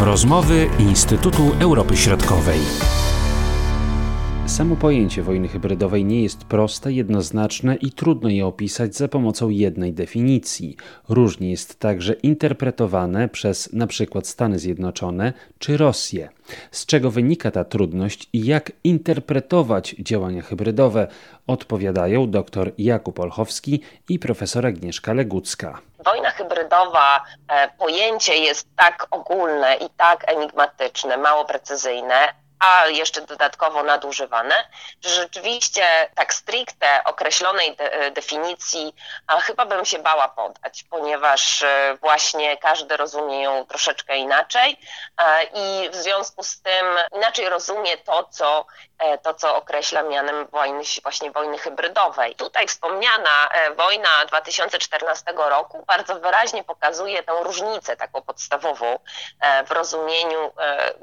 Rozmowy Instytutu Europy Środkowej. Samo pojęcie wojny hybrydowej nie jest proste, jednoznaczne i trudno je opisać za pomocą jednej definicji. Różnie jest także interpretowane przez np. Stany Zjednoczone czy Rosję. Z czego wynika ta trudność i jak interpretować działania hybrydowe, odpowiadają dr Jakub Olchowski i profesor Agnieszka Legucka. Wojna hybrydowa, e, pojęcie jest tak ogólne i tak enigmatyczne, mało precyzyjne, a jeszcze dodatkowo nadużywane, że rzeczywiście tak stricte określonej de definicji chyba bym się bała podać, ponieważ e, właśnie każdy rozumie ją troszeczkę inaczej i w związku z tym inaczej rozumie to, co, e, to, co określa mianem wojny, właśnie wojny hybrydowej. Tutaj wspomniana e, wojna 2014 roku bardzo wyraźnie pokazuje tę różnicę taką podstawową w rozumieniu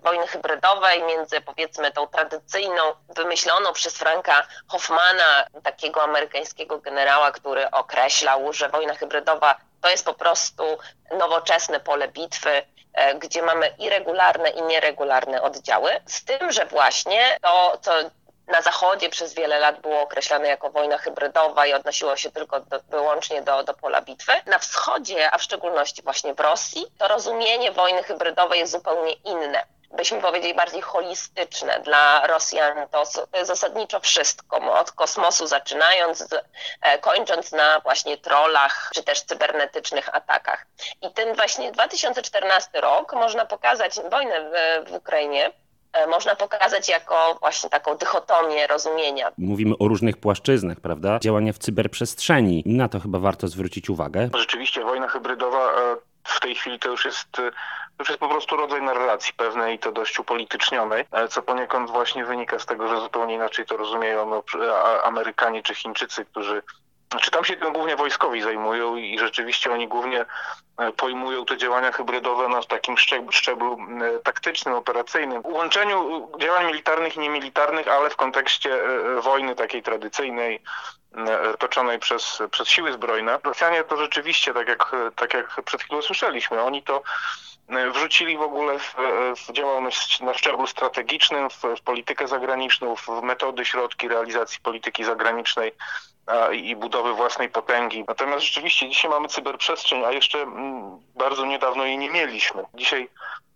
wojny hybrydowej między powiedzmy tą tradycyjną, wymyśloną przez Franka Hoffmana, takiego amerykańskiego generała, który określał, że wojna hybrydowa to jest po prostu nowoczesne pole bitwy, e, gdzie mamy irregularne i nieregularne oddziały, z tym, że właśnie to, co na Zachodzie przez wiele lat było określane jako wojna hybrydowa i odnosiło się tylko do, wyłącznie do, do pola bitwy. Na wschodzie, a w szczególności właśnie w Rosji, to rozumienie wojny hybrydowej jest zupełnie inne byśmy powiedzieli, bardziej holistyczne dla Rosjan. To, to jest zasadniczo wszystko, od kosmosu zaczynając, e, kończąc na właśnie trollach czy też cybernetycznych atakach. I ten właśnie 2014 rok można pokazać wojnę w, w Ukrainie e, można pokazać jako właśnie taką dychotomię rozumienia. Mówimy o różnych płaszczyznach, prawda? Działania w cyberprzestrzeni. Na to chyba warto zwrócić uwagę. Rzeczywiście wojna hybrydowa e, w tej chwili to już jest już jest po prostu rodzaj narracji pewnej i to dość upolitycznionej, co poniekąd właśnie wynika z tego, że zupełnie inaczej to rozumieją no, Amerykanie czy Chińczycy, którzy znaczy tam się tym głównie wojskowi zajmują i rzeczywiście oni głównie e, pojmują te działania hybrydowe na takim szczeblu, szczeblu taktycznym, operacyjnym. Łączeniu działań militarnych i niemilitarnych, ale w kontekście e, wojny takiej tradycyjnej, toczonej przez, przez siły zbrojne. Rosjanie to rzeczywiście, tak jak, tak jak przed chwilą słyszeliśmy, oni to E, wrzucili w ogóle w, w działalność na szczeblu strategicznym, w, w, politykę zagraniczną, w metody, środki realizacji polityki zagranicznej a, i budowy własnej potęgi. Natomiast rzeczywiście dzisiaj mamy cyberprzestrzeń, a jeszcze m, mm, bardzo niedawno jej nie mieliśmy. Dzisiaj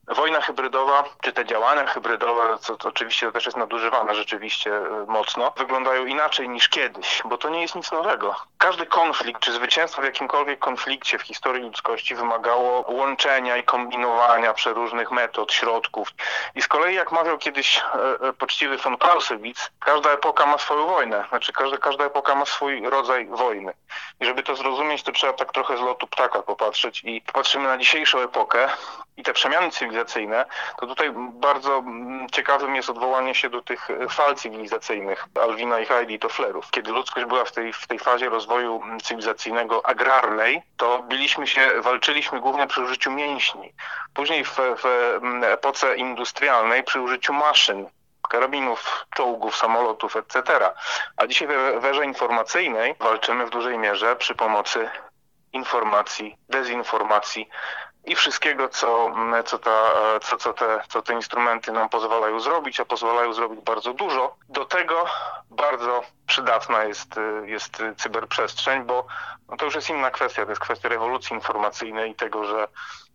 wojna hybrydowa, czy te działania hybrydowe, co to oczywiście też jest nadużywane rzeczywiście e, mocno, wyglądają inaczej niż kiedyś, bo to nie jest nic nowego. Każdy konflikt, czy zwycięstwo w jakimkolwiek konflikcie w historii ludzkości wymagało łączenia i kombinowania przeróżnych metod, środków. I z kolei, jak mawiał kiedyś e, e, poczciwy von Clausewitz, każda epoka ma swoją wojnę, znaczy każda, każda epoka ma swój rodzaj wojny. I żeby to zrozumieć, to trzeba tak trochę z lotu ptaka popatrzeć i popatrzymy na dzisiejszą epokę i te przemiany cywilizacyjne, to tutaj bardzo mm, ciekawym jest odwołanie się do tych fal cywilizacyjnych Alwina i Heidi Tofflerów. Kiedy ludzkość była w tej, w tej fazie rozwoju mm, cywilizacyjnego agrarnej, to biliśmy się, walczyliśmy głównie przy użyciu mięśni. Później w, w mm, epoce industrialnej przy użyciu maszyn, karabinów, czołgów, samolotów, etc. A dzisiaj w erze informacyjnej walczymy w dużej mierze przy pomocy informacji, dezinformacji, i wszystkiego, co, co, ta, co, co, te, co te instrumenty nam pozwalają zrobić, a pozwalają zrobić bardzo dużo. Do tego bardzo przydatna jest, jest cyberprzestrzeń, bo no to już jest inna kwestia, to jest kwestia rewolucji informacyjnej i tego, że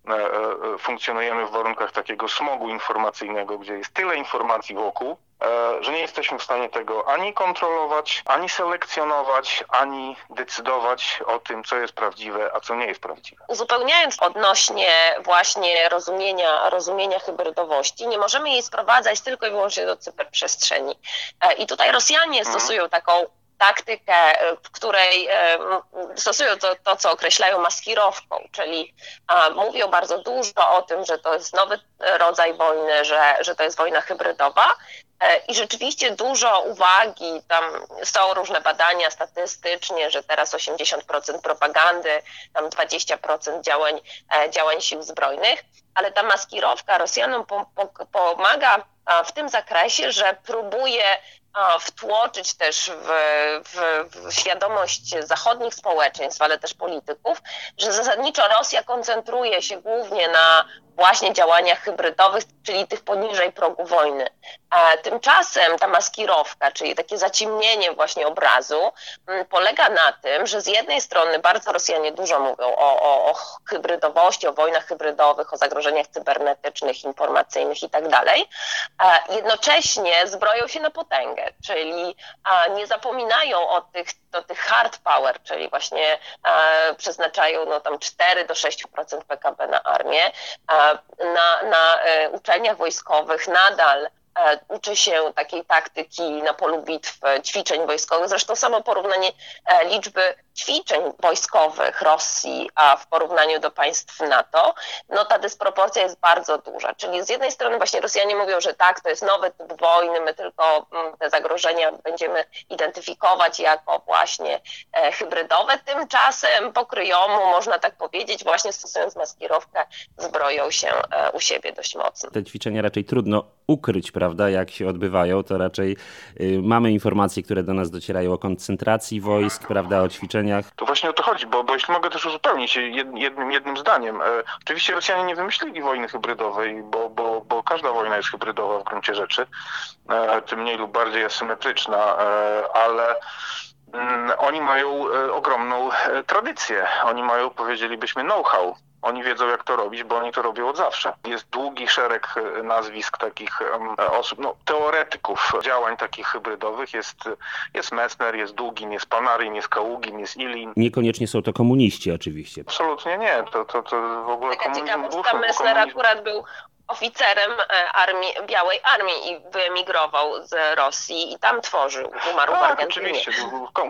e, e, funkcjonujemy w warunkach takiego smogu informacyjnego, gdzie jest tyle informacji wokół, E, że nie jesteśmy w stanie tego ani kontrolować, ani selekcjonować, ani decydować o tym, co jest prawdziwe, a co nie jest prawdziwe. Uzupełniając odnośnie właśnie rozumienia, rozumienia hybrydowości, nie możemy jej sprowadzać tylko i wyłącznie do cyberprzestrzeni. E, I tutaj Rosjanie mhm. stosują taką taktykę, w której e, stosują to, to, co określają maskirowką, czyli mówią bardzo dużo o tym, że to jest nowy rodzaj wojny, że, że to jest wojna hybrydowa, E, I rzeczywiście dużo uwagi, tam są różne badania statystycznie, że teraz 80% propagandy, tam 20% działań, e, działań sił zbrojnych, ale ta maskirowka Rosjanom pomaga w tym zakresie, że próbuje wtłoczyć też w, w, w, świadomość zachodnich społeczeństw, ale też polityków, że zasadniczo Rosja koncentruje się głównie na właśnie działaniach hybrydowych, czyli tych poniżej progu wojny. A tymczasem ta maskirowka, czyli takie zaciemnienie właśnie obrazu, mm, polega na tym, że z jednej strony bardzo Rosjanie dużo mówią o, o, o hybrydowości, o wojnach hybrydowych, o zagrożeniach cybernetycznych, informacyjnych i tak jednocześnie zbroją się na potęgę, czyli nie zapominają o tych, o tych hard power, czyli właśnie przeznaczają no, tam 4 do 6% PKB na armię, na, na e, uczelniach wojskowych nadal E, uczy się takiej taktyki na polu bitw, ćwiczeń wojskowych. Zresztą samo porównanie e, liczby ćwiczeń wojskowych Rosji a w porównaniu do państw NATO, no ta dysproporcja jest bardzo duża. Czyli z jednej strony właśnie Rosjanie mówią, że tak, to jest nowy typ wojny, my tylko mm, te zagrożenia będziemy identyfikować jako właśnie e, hybrydowe. Tymczasem pokryjomu, można tak powiedzieć, właśnie stosując maskirowkę, zbroją się u siebie dość mocno. Te ćwiczenia raczej trudno ukryć, prawda, jak się odbywają, to raczej y, mamy informacje, które do nas docierają o koncentracji wojsk, prawda, o ćwiczeniach. To właśnie o to chodzi, bo, bo jeśli mogę też uzupełnić jednym, jednym zdaniem. E, oczywiście Rosjanie nie wymyślili wojny hybrydowej, bo, bo, bo każda wojna jest hybrydowa w gruncie rzeczy, e, tym mniej lub bardziej asymetryczna, e, ale mm, oni mają ogromną tradycję. Oni mają, powiedzielibyśmy, know-how oni wiedzą, jak to robić, bo oni to robią od zawsze. Jest długi szereg e, nazwisk takich osób, no, teoretyków działań takich hybrydowych. Jest, jest Messner, jest Długin, jest Panarin, jest Kaługin, jest Ilin. Niekoniecznie są to komuniści oczywiście. Absolutnie nie. To, to, to w ogóle Taka ciekawostka, Messner akurat był oficerem e, armii, Białej Armii i wyemigrował z Rosji i tam tworzył, umarł tak, w Argentynie. oczywiście.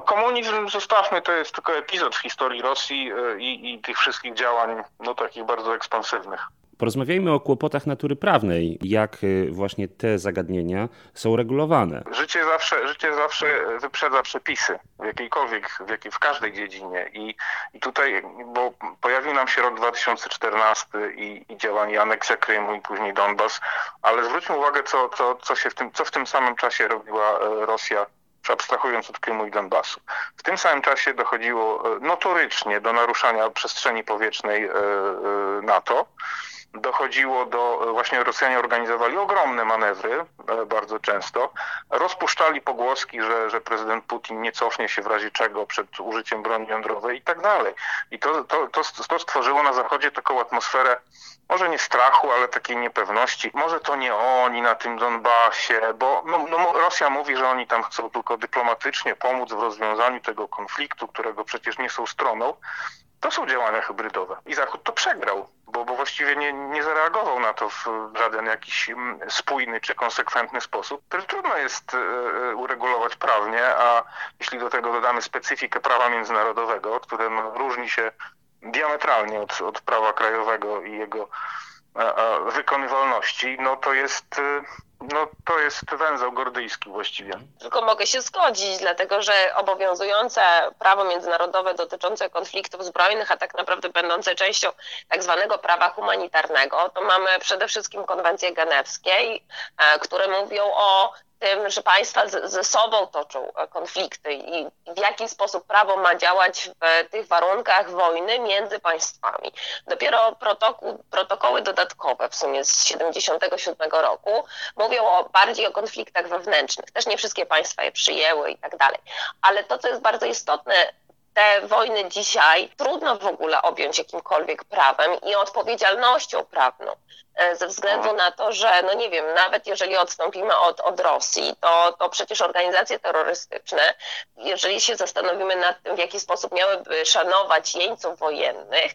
Komunizm, zostawmy, to jest tylko epizod w historii Rosji e, i, i tych wszystkich działań, no takich bardzo ekspansywnych. Porozmawiajmy o kłopotach natury prawnej, jak y, właśnie te zagadnienia są regulowane. Życie zawsze, życie zawsze wyprzedza przepisy w jakiejkolwiek, w, jakiej, w każdej dziedzinie I, i tutaj, bo pojawił nam się rok 2014 i, i działanie aneksja Krymu i później Donbas, ale zwróćmy uwagę, co, co, co, się w tym, co w tym samym czasie robiła e, Rosja abstrahując od Krymu i Donbasu. W tym samym czasie dochodziło e, notorycznie do naruszania przestrzeni powietrznej e, NATO dochodziło do, właśnie Rosjanie organizowali ogromne manewry, e, bardzo często, rozpuszczali pogłoski, że, że prezydent Putin nie cofnie się w razie czego przed użyciem broni jądrowej i tak dalej. I to, to, to, to stworzyło na Zachodzie taką atmosferę, może nie strachu, ale takiej niepewności. Może to nie oni na tym Donbasie, bo no, no, Rosja mówi, że oni tam chcą tylko dyplomatycznie pomóc w rozwiązaniu tego konfliktu, którego przecież nie są stroną. To są działania hybrydowe. I Zachód to przegrał, bo, bo właściwie nie, nie zareagował na to w żaden jakiś mm, spójny czy konsekwentny sposób, który trudno jest e, e, uregulować prawnie, a jeśli do tego dodamy specyfikę prawa międzynarodowego, które no, różni się diametralnie od, od prawa krajowego i jego wykonywalności, no to jest no to jest węzeł gordyjski właściwie. Tylko mogę się zgodzić, dlatego że obowiązujące prawo międzynarodowe dotyczące konfliktów zbrojnych, a tak naprawdę będące częścią tak zwanego prawa humanitarnego, to mamy przede wszystkim konwencje genewskie, e, które mówią o tym, że państwa ze sobą toczą e, konflikty i w jaki sposób prawo ma działać w tych warunkach wojny między państwami. Dopiero protokoły dodatkowe w sumie z 1977 roku mówią o, bardziej o konfliktach wewnętrznych. Też nie wszystkie państwa je przyjęły i tak dalej. Ale to, co jest bardzo istotne, te wojny dzisiaj trudno w ogóle objąć jakimkolwiek prawem i odpowiedzialnością prawną. E, ze względu na to, że, no nie wiem, nawet jeżeli odstąpimy od, od Rosji, to, to przecież organizacje terrorystyczne, jeżeli się zastanowimy nad tym, w jaki sposób miałyby szanować jeńców wojennych,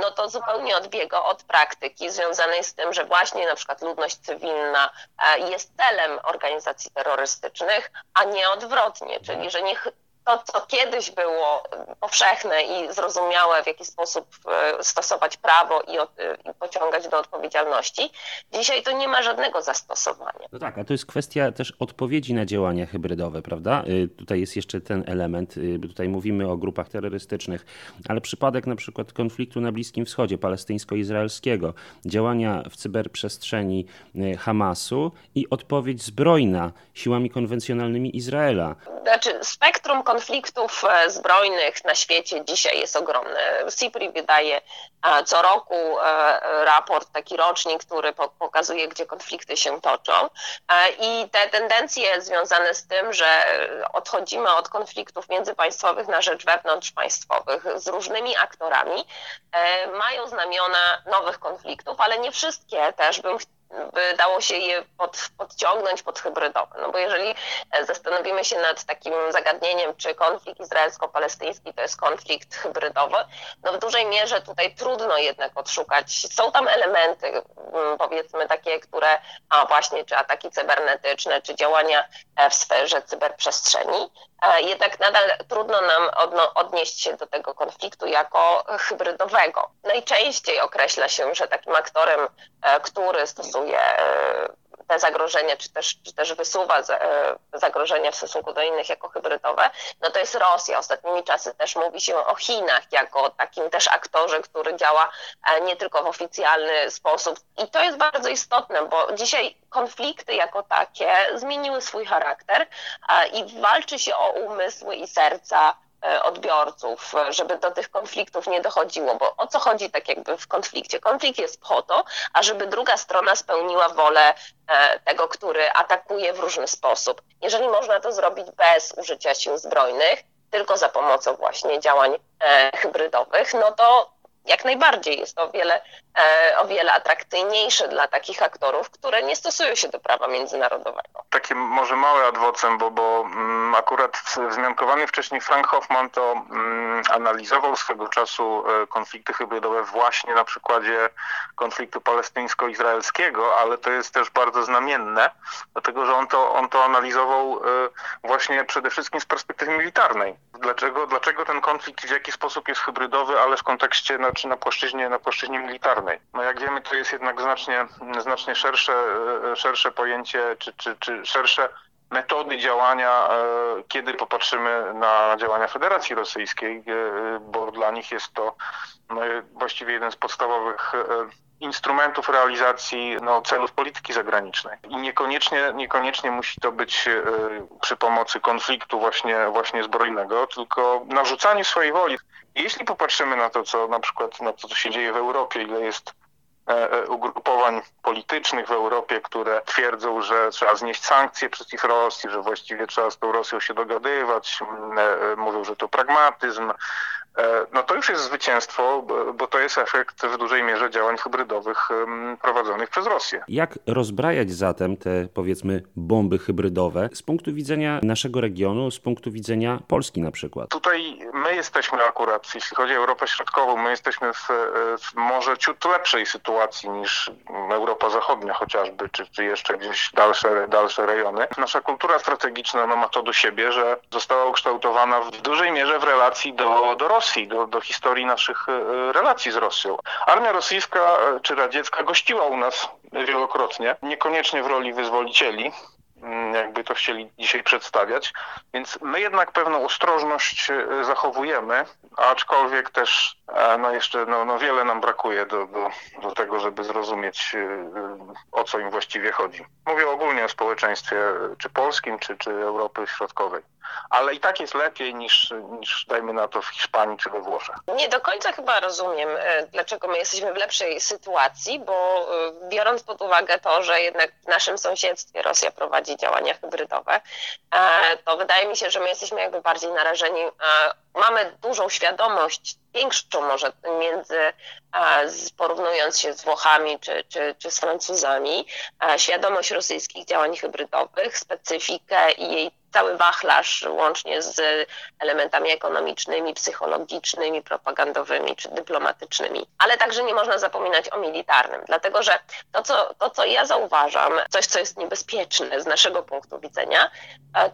no to zupełnie odbiega od praktyki związanej z tym, że właśnie na przykład ludność cywilna e, jest celem organizacji terrorystycznych, a nie odwrotnie, czyli że niech to, co kiedyś było powszechne i zrozumiałe, w jaki sposób e, stosować prawo i, od, i, pociągać do odpowiedzialności, dzisiaj to nie ma żadnego zastosowania. No tak, a to jest kwestia też odpowiedzi na działania hybrydowe, prawda? Y, tutaj jest jeszcze ten element, tutaj mówimy o grupach terrorystycznych, ale przypadek na przykład konfliktu na Bliskim Wschodzie, palestyńsko-izraelskiego, działania w cyberprzestrzeni Hamasu i odpowiedź zbrojna siłami konwencjonalnymi Izraela. Znaczy, spektrum konfliktu konfliktów e, zbrojnych na świecie dzisiaj jest ogromny. CIPRI wydaje co roku raport, taki rocznik, który pokazuje, gdzie konflikty się toczą. I te tendencje związane z tym, że odchodzimy od konfliktów międzypaństwowych na rzecz wewnątrzpaństwowych z różnymi aktorami, mają znamiona nowych konfliktów, ale nie wszystkie też bym by dało się je pod, podciągnąć pod hybrydowe. No bo jeżeli e, zastanowimy się nad takim zagadnieniem, czy konflikt izraelsko-palestyński to jest konflikt hybrydowy, no w dużej mierze tutaj trudno jednak odszukać. Są tam elementy, mm, powiedzmy takie, które, a właśnie, czy ataki cybernetyczne, czy działania e, w sferze cyberprzestrzeni, jednak nadal trudno nam odnieść się do tego konfliktu jako hybrydowego. Najczęściej określa się, że takim aktorem, e, który stosuje e, te zagrożenia, czy też, czy też wysuwa e, zagrożenia w stosunku do innych jako hybrydowe, no to jest Rosja. Ostatnimi czasy też mówi się o Chinach jako takim też aktorze, który działa nie tylko w oficjalny sposób. I to jest bardzo istotne, bo dzisiaj konflikty jako takie zmieniły swój charakter i walczy się o umysły i serca E, odbiorców, żeby do tych konfliktów nie dochodziło, bo o co chodzi tak jakby w konflikcie? Konflikt jest po to, ażeby druga strona spełniła wolę e, tego, który atakuje w różny sposób. Jeżeli można to zrobić bez użycia sił zbrojnych, tylko za pomocą właśnie działań e, hybrydowych, no to jak najbardziej jest to o wiele, e, o wiele atrakcyjniejsze dla takich aktorów, które nie stosują się do prawa międzynarodowego. Takie może małe adwocem, bo, bo mm, akurat wzmiankowany wcześniej Frank Hoffman to mm, analizował swego czasu e, konflikty hybrydowe właśnie na przykładzie konfliktu palestyńsko-izraelskiego, ale to jest też bardzo znamienne, dlatego że on to, on to analizował e, właśnie przede wszystkim z perspektywy militarnej. Dlaczego, dlaczego ten konflikt w jaki sposób jest hybrydowy, ale w kontekście znaczy na płaszczyźnie, na płaszczyźnie militarnej. No jak wiemy, to jest jednak znacznie, znacznie szersze, e, szersze pojęcie, czy, czy, czy szersze metody działania, e, kiedy popatrzymy na działania Federacji Rosyjskiej, e, bo dla nich jest to no, właściwie jeden z podstawowych instrumentów realizacji no, celów polityki zagranicznej. I niekoniecznie, niekoniecznie musi to być przy pomocy konfliktu właśnie, właśnie zbrojnego, tylko narzucanie swojej woli. Jeśli popatrzymy na to, co na przykład na to, co się dzieje w Europie, ile jest e, e, ugrupowań politycznych w Europie, które twierdzą, że trzeba znieść sankcje przeciw Rosji, że właściwie trzeba z tą Rosją się dogadywać, e, mówią, że to pragmatyzm, no to już jest zwycięstwo, bo to jest efekt w dużej mierze działań hybrydowych prowadzonych przez Rosję. Jak rozbrajać zatem te powiedzmy bomby hybrydowe z punktu widzenia naszego regionu, z punktu widzenia Polski na przykład? Tutaj my jesteśmy akurat, jeśli chodzi o Europę Środkową, my jesteśmy w, w może ciut lepszej sytuacji niż Europa Zachodnia chociażby, czy, czy jeszcze gdzieś dalsze, dalsze rejony. Nasza kultura strategiczna no, ma to do siebie, że została ukształtowana w dużej mierze w relacji do, do Rosji Rosji, do, do historii naszych e, relacji z Rosją. Armia rosyjska e, czy radziecka gościła u nas wielokrotnie, niekoniecznie w roli wyzwolicieli, mm, jakby to chcieli dzisiaj przedstawiać. Więc my jednak pewną ostrożność e, zachowujemy, aczkolwiek też no jeszcze no, no wiele nam brakuje do, do, do tego, żeby zrozumieć o co im właściwie chodzi. Mówię ogólnie o społeczeństwie czy polskim, czy, czy Europy Środkowej ale i tak jest lepiej niż, niż dajmy na to w Hiszpanii czy we Włoszech. Nie do końca chyba rozumiem, e, dlaczego my jesteśmy w lepszej sytuacji, bo e, biorąc pod uwagę to, że jednak w naszym sąsiedztwie Rosja prowadzi działania hybrydowe, e, to wydaje mi się, że my jesteśmy jakby bardziej narażeni mamy dużą świadomość, większą może między, porównując się z Włochami czy, czy, czy z Francuzami, świadomość rosyjskich działań hybrydowych, specyfikę i jej cały wachlarz, łącznie z elementami ekonomicznymi, psychologicznymi, propagandowymi czy dyplomatycznymi. Ale także nie można zapominać o militarnym, dlatego że to, co, to, co ja zauważam, coś, co jest niebezpieczne z naszego punktu widzenia,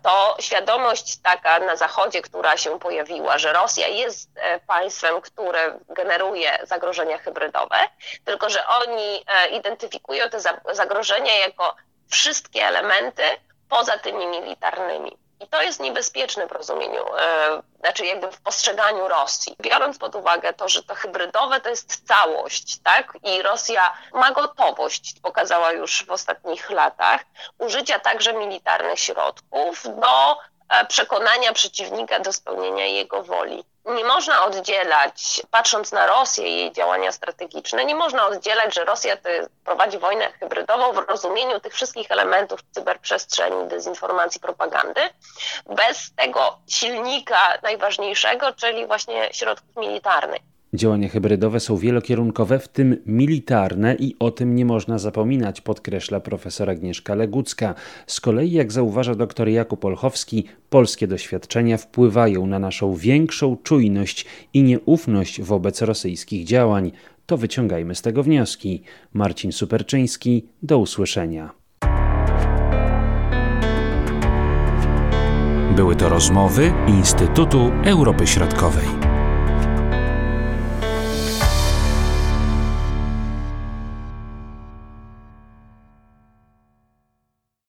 to świadomość taka na Zachodzie, która się pojawiła, że Rosja jest e, państwem, które generuje zagrożenia hybrydowe, tylko że oni e, identyfikują te zagrożenia jako wszystkie elementy poza tymi militarnymi. I to jest niebezpieczne w rozumieniu, e, znaczy jakby w postrzeganiu Rosji. Biorąc pod uwagę to, że to hybrydowe to jest całość, tak? I Rosja ma gotowość, pokazała już w ostatnich latach, użycia także militarnych środków do e, przekonania przeciwnika do spełnienia jego woli. Nie można oddzielać, patrząc na Rosję i jej działania strategiczne, nie można oddzielać, że Rosja prowadzi wojnę hybrydową w rozumieniu tych wszystkich elementów cyberprzestrzeni, dezinformacji, propagandy, bez tego silnika najważniejszego, czyli właśnie środków militarnych. Działania hybrydowe są wielokierunkowe, w tym militarne i o tym nie można zapominać, podkreśla profesor Agnieszka Legucka. Z kolei, jak zauważa dr Jakub Olchowski, polskie doświadczenia wpływają na naszą większą czujność i nieufność wobec rosyjskich działań. To wyciągajmy z tego wnioski. Marcin Superczyński, do usłyszenia. Były to rozmowy Instytutu Europy Środkowej.